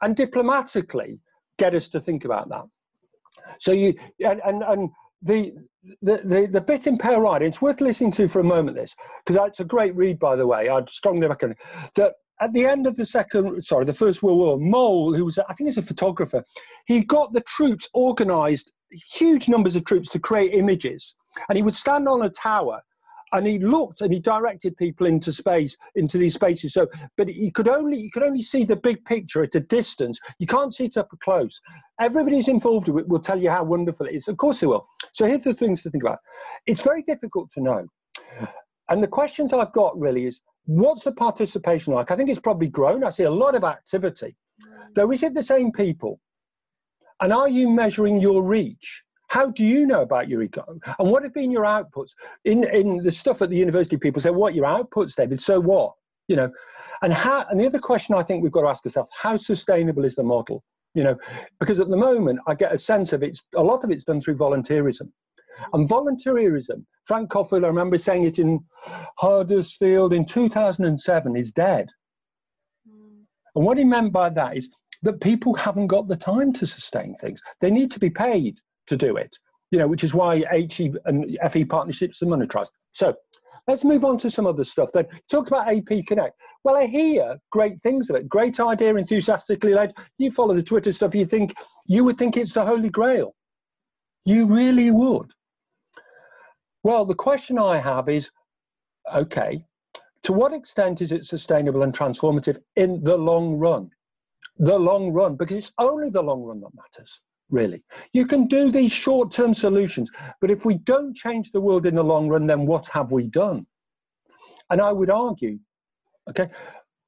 and diplomatically, get us to think about that. So you and and, and the, the the the bit in Pale Rider, it's worth listening to for a moment. This because it's a great read, by the way. I'd strongly recommend that at the end of the second, sorry, the First World War, Mole, who was, I think, he's a photographer, he got the troops organised, huge numbers of troops to create images, and he would stand on a tower and he looked and he directed people into space into these spaces. So but he could only you could only see the big picture at a distance. You can't see it up close. Everybody's involved with it will tell you how wonderful it is. Of course they will. So here's the things to think about. It's very difficult to know. And the questions i've got really is what's the participation like? I think it's probably grown. I see a lot of activity. Though is it the same people. And are you measuring your reach how do you know about your econ? And what have been your outputs? In in the stuff at the university, people say, "What your outputs, David? So what?" You know, and how? And the other question I think we've got to ask ourselves: How sustainable is the model? You know, because at the moment I get a sense of it's a lot of it's done through volunteerism. And volunteerism, Frank Coffield, I remember saying it in Huddersfield in 2007, is dead. Mm. And what he meant by that is that people haven't got the time to sustain things. They need to be paid to do it, you know, which is why HE and FE partnerships are monetized. So let's move on to some other stuff then. Talk about AP Connect. Well, I hear great things of it. Great idea, enthusiastically led. You follow the Twitter stuff, you think you would think it's the holy grail. You really would. Well, the question I have is okay, to what extent is it sustainable and transformative in the long run? The long run, because it's only the long run that matters really. You can do these short term solutions, but if we don't change the world in the long run, then what have we done? And I would argue, okay,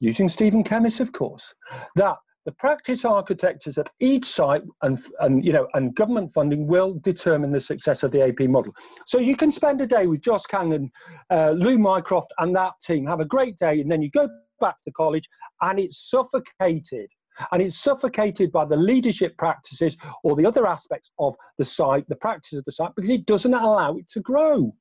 using Stephen Kemmis, of course, that the practice architectures at each site and, and you know and government funding will determine the success of the AP model. So you can spend a day with Josh Kang and uh, Lou Mycroft and that team, have a great day, and then you go back to college and it's suffocated and it's suffocated by the leadership practices or the other aspects of the site, the practice of the site, because it doesn't allow it to grow.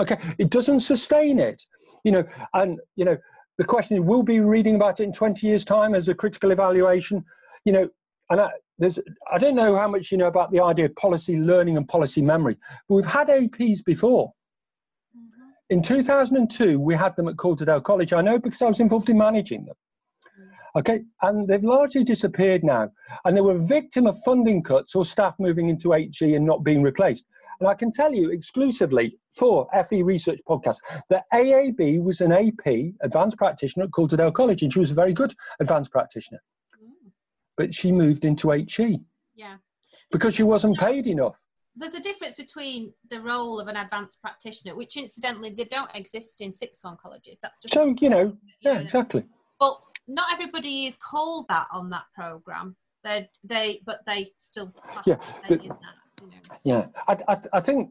Okay, it doesn't sustain it. You know, and you know, the question is, we'll be reading about it in 20 years' time as a critical evaluation. You know, and I, there's, I don't know how much you know about the idea of policy learning and policy memory, but we've had APs before. Mm-hmm. In 2002, we had them at Calderdale College. I know because I was involved in managing them. Okay, and they've largely disappeared now. And they were a victim of funding cuts or staff moving into HE and not being replaced. And I can tell you exclusively for FE Research Podcast that AAB was an AP, advanced practitioner at Calderdale College, and she was a very good advanced practitioner. Mm. But she moved into HE. Yeah. Because she wasn't paid enough. There's a difference between the role of an advanced practitioner, which incidentally they don't exist in six one colleges. That's just so you know, yeah, exactly. But not everybody is called that on that program. They they but they still yeah but, that, you know. yeah. I, I I think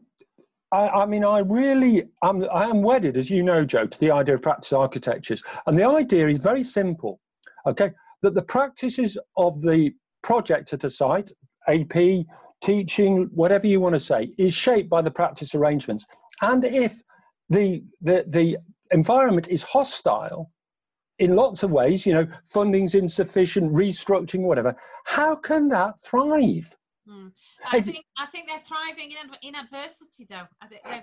I, I, mean, I really, I'm, I am wedded, as you know, Joe, to the idea of practice architectures. And the idea is very simple, okay? That the practices of the project at a site, AP, teaching, whatever you want to say, is shaped by the practice arrangements. And if the, the, the environment is hostile, in lots of ways, you know, funding's insufficient, restructuring, whatever. How can that thrive? Hmm. I think I think they're thriving in, in adversity, though.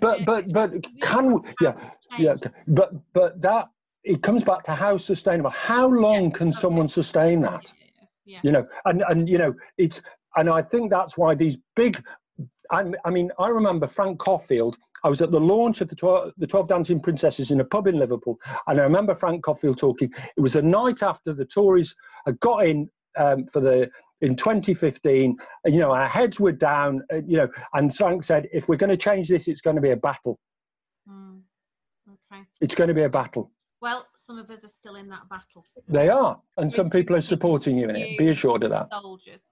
But but but can we, yeah yeah but but that it comes back to how sustainable. How long yeah, can okay. someone sustain that? Yeah. You know, and and you know it's and I think that's why these big. I, I mean, I remember Frank Coffield I was at the launch of the 12, the 12 Dancing Princesses in a pub in Liverpool, and I remember Frank Coffield talking. It was a night after the Tories had got in um, for the in 2015. And, you know, our heads were down. Uh, you know, and Frank said, "If we're going to change this, it's going to be a battle. Mm, okay, it's going to be a battle." Well, some of us are still in that battle. They are, and some people are supporting you in it. Be assured of that. Soldiers.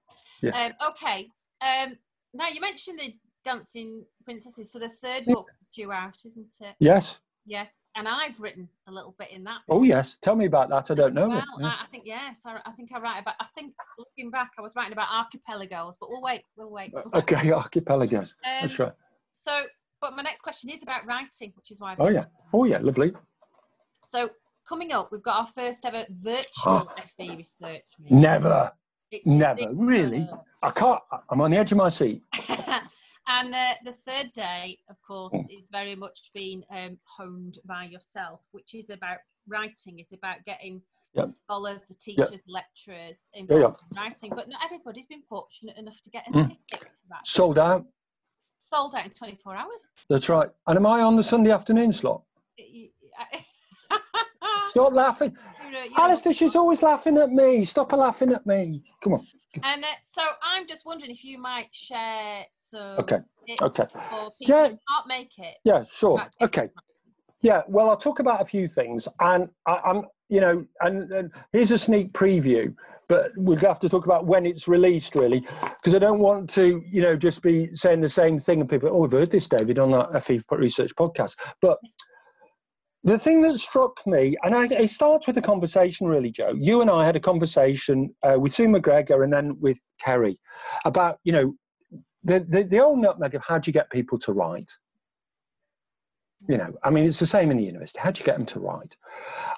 Yeah. Um, okay. Um, now you mentioned the Dancing Princesses. So the third book is due out, isn't it? Yes. Yes, and I've written a little bit in that. Oh yes, tell me about that. I don't know. Well, yeah. I, think yes. I, I, think I write about. I think looking back, I was writing about archipelagos, but we'll wait. We'll wait. Okay, archipelagos. Um, That's right. So, but my next question is about writing, which is why. I've oh yeah. Oh yeah. Lovely. So coming up, we've got our first ever virtual FE research. Meeting. Never. It's Never. Really? I can't. I'm on the edge of my seat. And uh, the third day, of course, mm. is very much being um, honed by yourself, which is about writing. It's about getting yep. the scholars, the teachers, yep. lecturers involved yeah, yeah. in writing. But not everybody's been fortunate enough to get a mm. ticket that. Sold out. Sold out in 24 hours. That's right. And am I on the Sunday afternoon slot? Stop laughing. Alistair, she's always laughing at me. Stop her laughing at me. Come on. And uh, so I'm just wondering if you might share some. Okay. Okay. yeah. can't make it. Yeah. Sure. Okay. Yeah. Well, I'll talk about a few things, and I, am you know, and, and here's a sneak preview but we'll have to talk about when it's released really because i don't want to you know just be saying the same thing and people oh i've heard this david on that fe research podcast but the thing that struck me, and I, it starts with a conversation, really, Joe. You and I had a conversation uh, with Sue McGregor and then with Kerry about, you know, the, the, the old nutmeg of how do you get people to write? You know, I mean, it's the same in the university. How do you get them to write?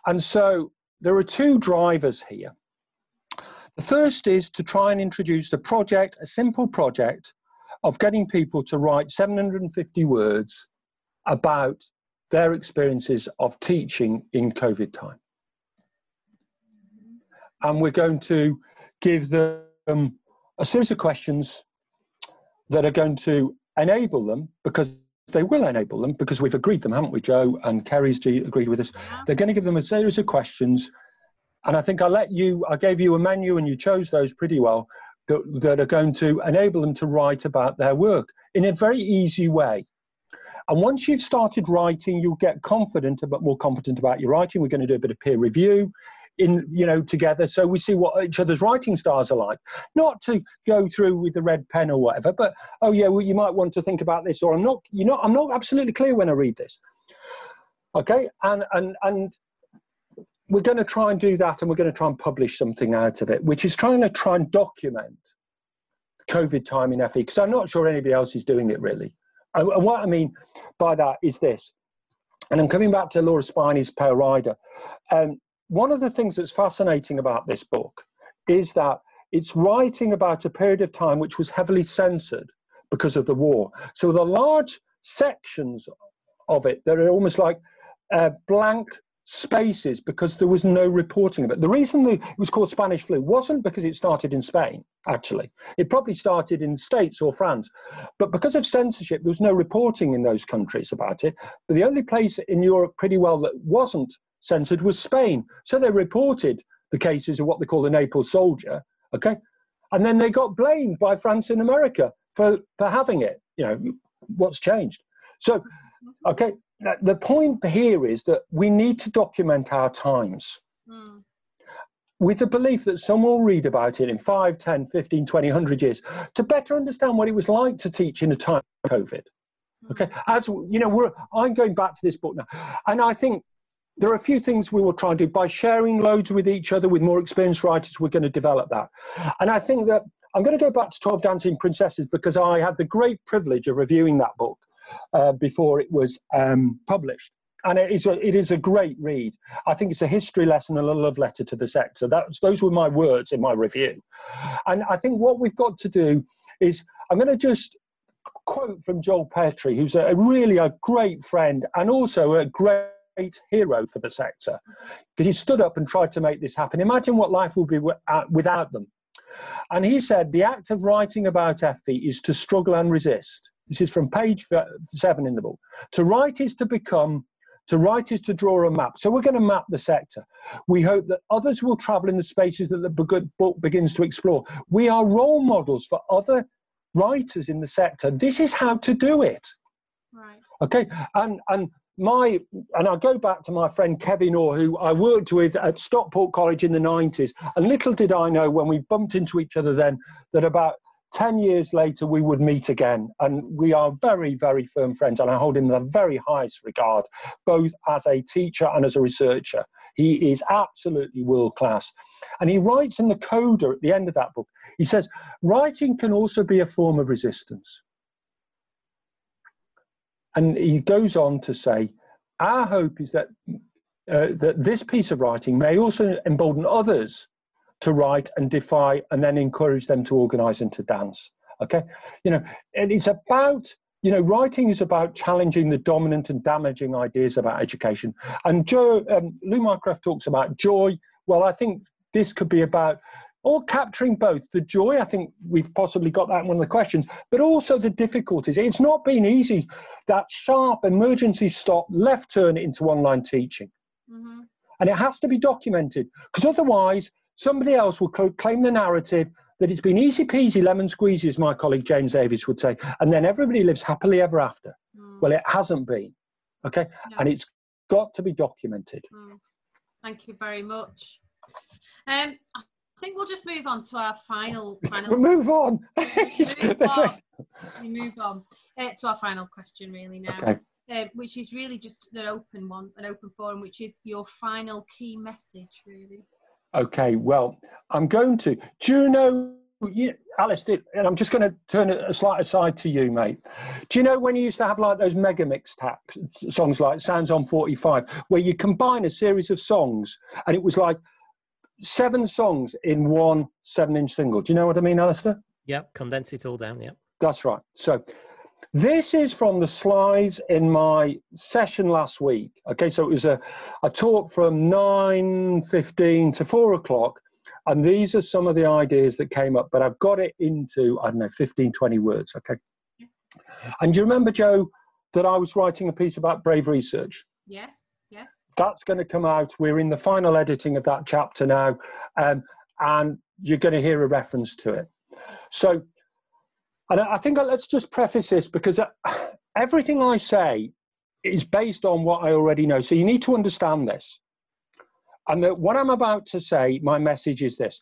And so there are two drivers here. The first is to try and introduce a project, a simple project of getting people to write 750 words about their experiences of teaching in COVID time. And we're going to give them a series of questions that are going to enable them, because they will enable them, because we've agreed them, haven't we, Joe? And Kerry's agreed with us. They're going to give them a series of questions. And I think I let you, I gave you a menu and you chose those pretty well that, that are going to enable them to write about their work in a very easy way. And once you've started writing, you'll get confident, a bit more confident about your writing. We're going to do a bit of peer review in you know together so we see what each other's writing styles are like. Not to go through with the red pen or whatever but oh yeah well you might want to think about this or i'm not you know i'm not absolutely clear when i read this. Okay? And and and we're going to try and do that and we're going to try and publish something out of it which is trying to try and document covid time in fe because i'm not sure anybody else is doing it really and, what I mean by that is this, and I'm coming back to Laura Spinney's Pale Rider. Um, one of the things that's fascinating about this book is that it's writing about a period of time which was heavily censored because of the war. So the large sections of it that are almost like uh, blank spaces because there was no reporting of it. The reason the, it was called Spanish flu wasn't because it started in Spain, actually. It probably started in States or France. But because of censorship, there was no reporting in those countries about it. But the only place in Europe pretty well that wasn't censored was Spain. So they reported the cases of what they call the Naples soldier, okay? And then they got blamed by France and America for, for having it. You know, what's changed? So, okay, the point here is that we need to document our times mm. with the belief that someone will read about it in 5 10 15 20 100 years to better understand what it was like to teach in a time of covid. Mm. okay? As you know we're i'm going back to this book now and i think there are a few things we will try and do. By sharing loads with each other with more experienced writers we're going to develop that. And i think that i'm going to go back to 12 dancing princesses because i had the great privilege of reviewing that book uh, before it was um, published. And it is, a, it is a great read. I think it's a history lesson and a love letter to the sector. That's, those were my words in my review. And I think what we've got to do is, I'm going to just quote from Joel Petrie, who's a, really a great friend and also a great hero for the sector because he stood up and tried to make this happen. Imagine what life would be uh, without them. And he said, The act of writing about FE is to struggle and resist. This is from page seven in the book. To write is to become, to write is to draw a map. So we're going to map the sector. We hope that others will travel in the spaces that the book begins to explore. We are role models for other writers in the sector. This is how to do it. Right. Okay. And and my and I go back to my friend Kevin Orr, who I worked with at Stockport College in the 90s. And little did I know when we bumped into each other then that about 10 years later we would meet again and we are very very firm friends and i hold him in the very highest regard both as a teacher and as a researcher. He is absolutely world class and he writes in the coda at the end of that book he says writing can also be a form of resistance. And he goes on to say our hope is that uh, that this piece of writing may also embolden others to write and defy and then encourage them to organize and to dance okay? You know and it's about you know writing is about challenging the dominant and damaging ideas about education. And joe um, lou mycroft talks about joy. Well i think this could be about or capturing both the joy i think we've possibly got that in one of the questions but also the difficulties. It's not been easy that sharp emergency stop left turn into online teaching. Mm-hmm. and it has to be documented because otherwise Somebody else will claim the narrative that it's been easy peasy lemon squeezy, as my colleague James Davies would say, and then everybody lives happily ever after. Mm. Well, it hasn't been, okay? No. And it's got to be documented. Mm. Thank you very much. Um, I think we'll just move on to our final. final we'll move on. move on. We move on uh, to our final question, really now. Okay. Uh, which is really just an open one, an open forum, which is your final key message, really. Okay, well, I'm going to. Do you know, you, Alice, did, and I'm just going to turn a slight aside to you, mate. Do you know when you used to have like those mega mix taps, songs like Stars on 45, where you combine a series of songs and it was like seven songs in one seven inch single? Do you know what I mean, Alistair? Yep, condense it all down, yep. That's right. So this is from the slides in my session last week. Okay, so it was a, a talk from 9.15 to 4 o'clock, and these are some of the ideas that came up, but I've got it into, I don't know, 15, 20 words, okay? And do you remember, Joe, that I was writing a piece about brave research? Yes, yes. That's going to come out. We're in the final editing of that chapter now, um, and you're going to hear a reference to it. So and I think let's just preface this because uh, everything I say is based on what I already know. So you need to understand this. And that what I'm about to say, my message is this.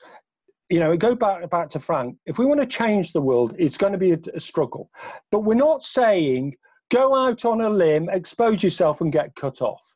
You know, go back, back to Frank. If we want to change the world, it's going to be a, a struggle. But we're not saying go out on a limb, expose yourself, and get cut off.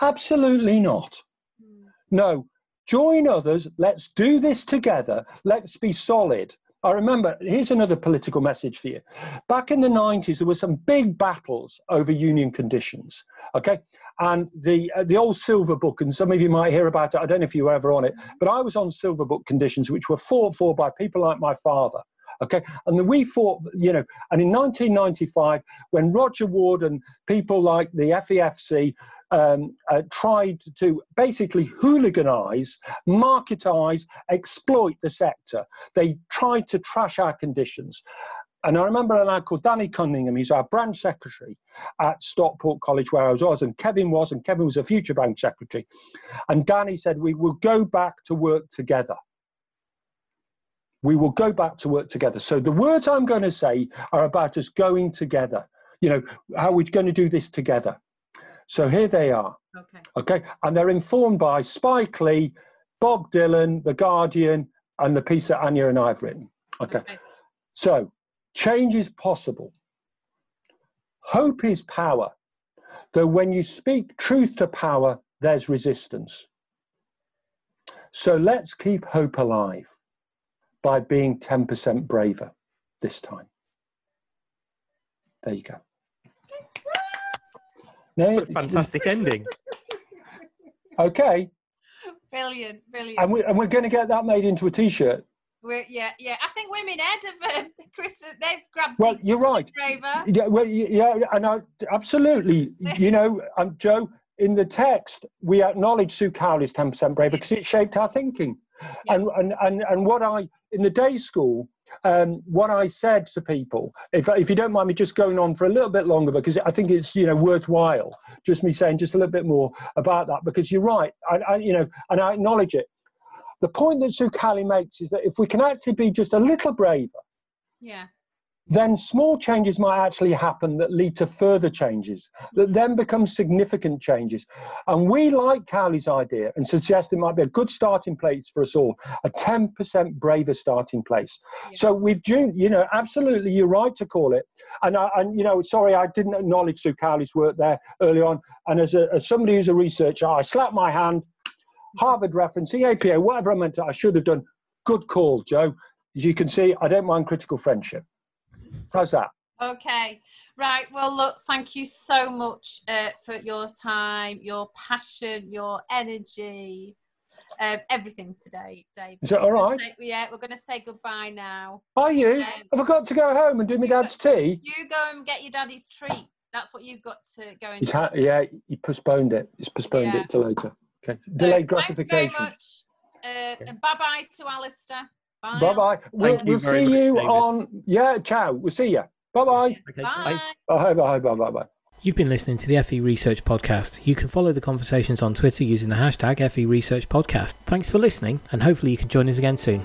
Absolutely not. Hmm. No, join others. Let's do this together. Let's be solid. I remember, here's another political message for you. Back in the 90s, there were some big battles over union conditions, okay? And the, uh, the old Silver Book, and some of you might hear about it, I don't know if you were ever on it, but I was on Silver Book conditions, which were fought for by people like my father, okay? And we fought, you know, and in 1995, when Roger Ward and people like the FEFC um, uh, tried to basically hooliganize, marketize, exploit the sector. They tried to trash our conditions. And I remember a lad called Danny Cunningham, he's our branch secretary at Stockport College where I was, and Kevin was, and Kevin was a future branch secretary. And Danny said, We will go back to work together. We will go back to work together. So the words I'm going to say are about us going together. You know, how we're going to do this together. So here they are. Okay. Okay. And they're informed by Spike Lee, Bob Dylan, The Guardian, and the piece that Anya and I have written. Okay. okay. So change is possible. Hope is power. Though when you speak truth to power, there's resistance. So let's keep hope alive by being 10% braver this time. There you go. No, fantastic ending. Okay. Brilliant, brilliant. And, we, and we're going to get that made into a t-shirt. We're, yeah, yeah. I think Women Ed have uh, Chris. They've grabbed. Well, you're right. Yeah, well, yeah, and I absolutely. you know, um, Joe, in the text, we acknowledge Sue Cowley's ten percent braver because it shaped our thinking. Yeah. And, and and and what I in the day school, um, what I said to people, if, if you don't mind me just going on for a little bit longer, because I think it's you know worthwhile, just me saying just a little bit more about that, because you're right, I, I you know, and I acknowledge it. The point that Cowley makes is that if we can actually be just a little braver, yeah, then small changes might actually happen that lead to further changes that then become significant changes. And we like Cowley's idea and suggest it might be a good starting place for us all, a 10% braver starting place. Yeah. So we've, you know, absolutely, you're right to call it. And, I, and you know, sorry, I didn't acknowledge Sue Cowley's work there early on. And as, a, as somebody who's a researcher, I slapped my hand, Harvard reference, EAPA, whatever I meant to, I should have done. Good call, Joe. As you can see, I don't mind critical friendship. How's that? Okay, right. Well, look, thank you so much uh, for your time, your passion, your energy, um, everything today, Dave. Is that all right? Yeah, we're going to say goodbye now. Are you? Um, Have I got to go home and do my dad's go, tea? You go and get your daddy's treat. That's what you've got to go and. Ha- yeah, he postponed it. He's postponed yeah. it till later. Okay. Delayed gratification. Thank you very much. Uh, and bye bye to Alistair. Bye. Bye bye. We'll, we'll see you David. on. Yeah, ciao. We'll see you. Bye-bye. Okay, bye. Bye. Bye. Bye. Bye. Bye. You've been listening to the FE Research Podcast. You can follow the conversations on Twitter using the hashtag FE Research Podcast. Thanks for listening, and hopefully you can join us again soon.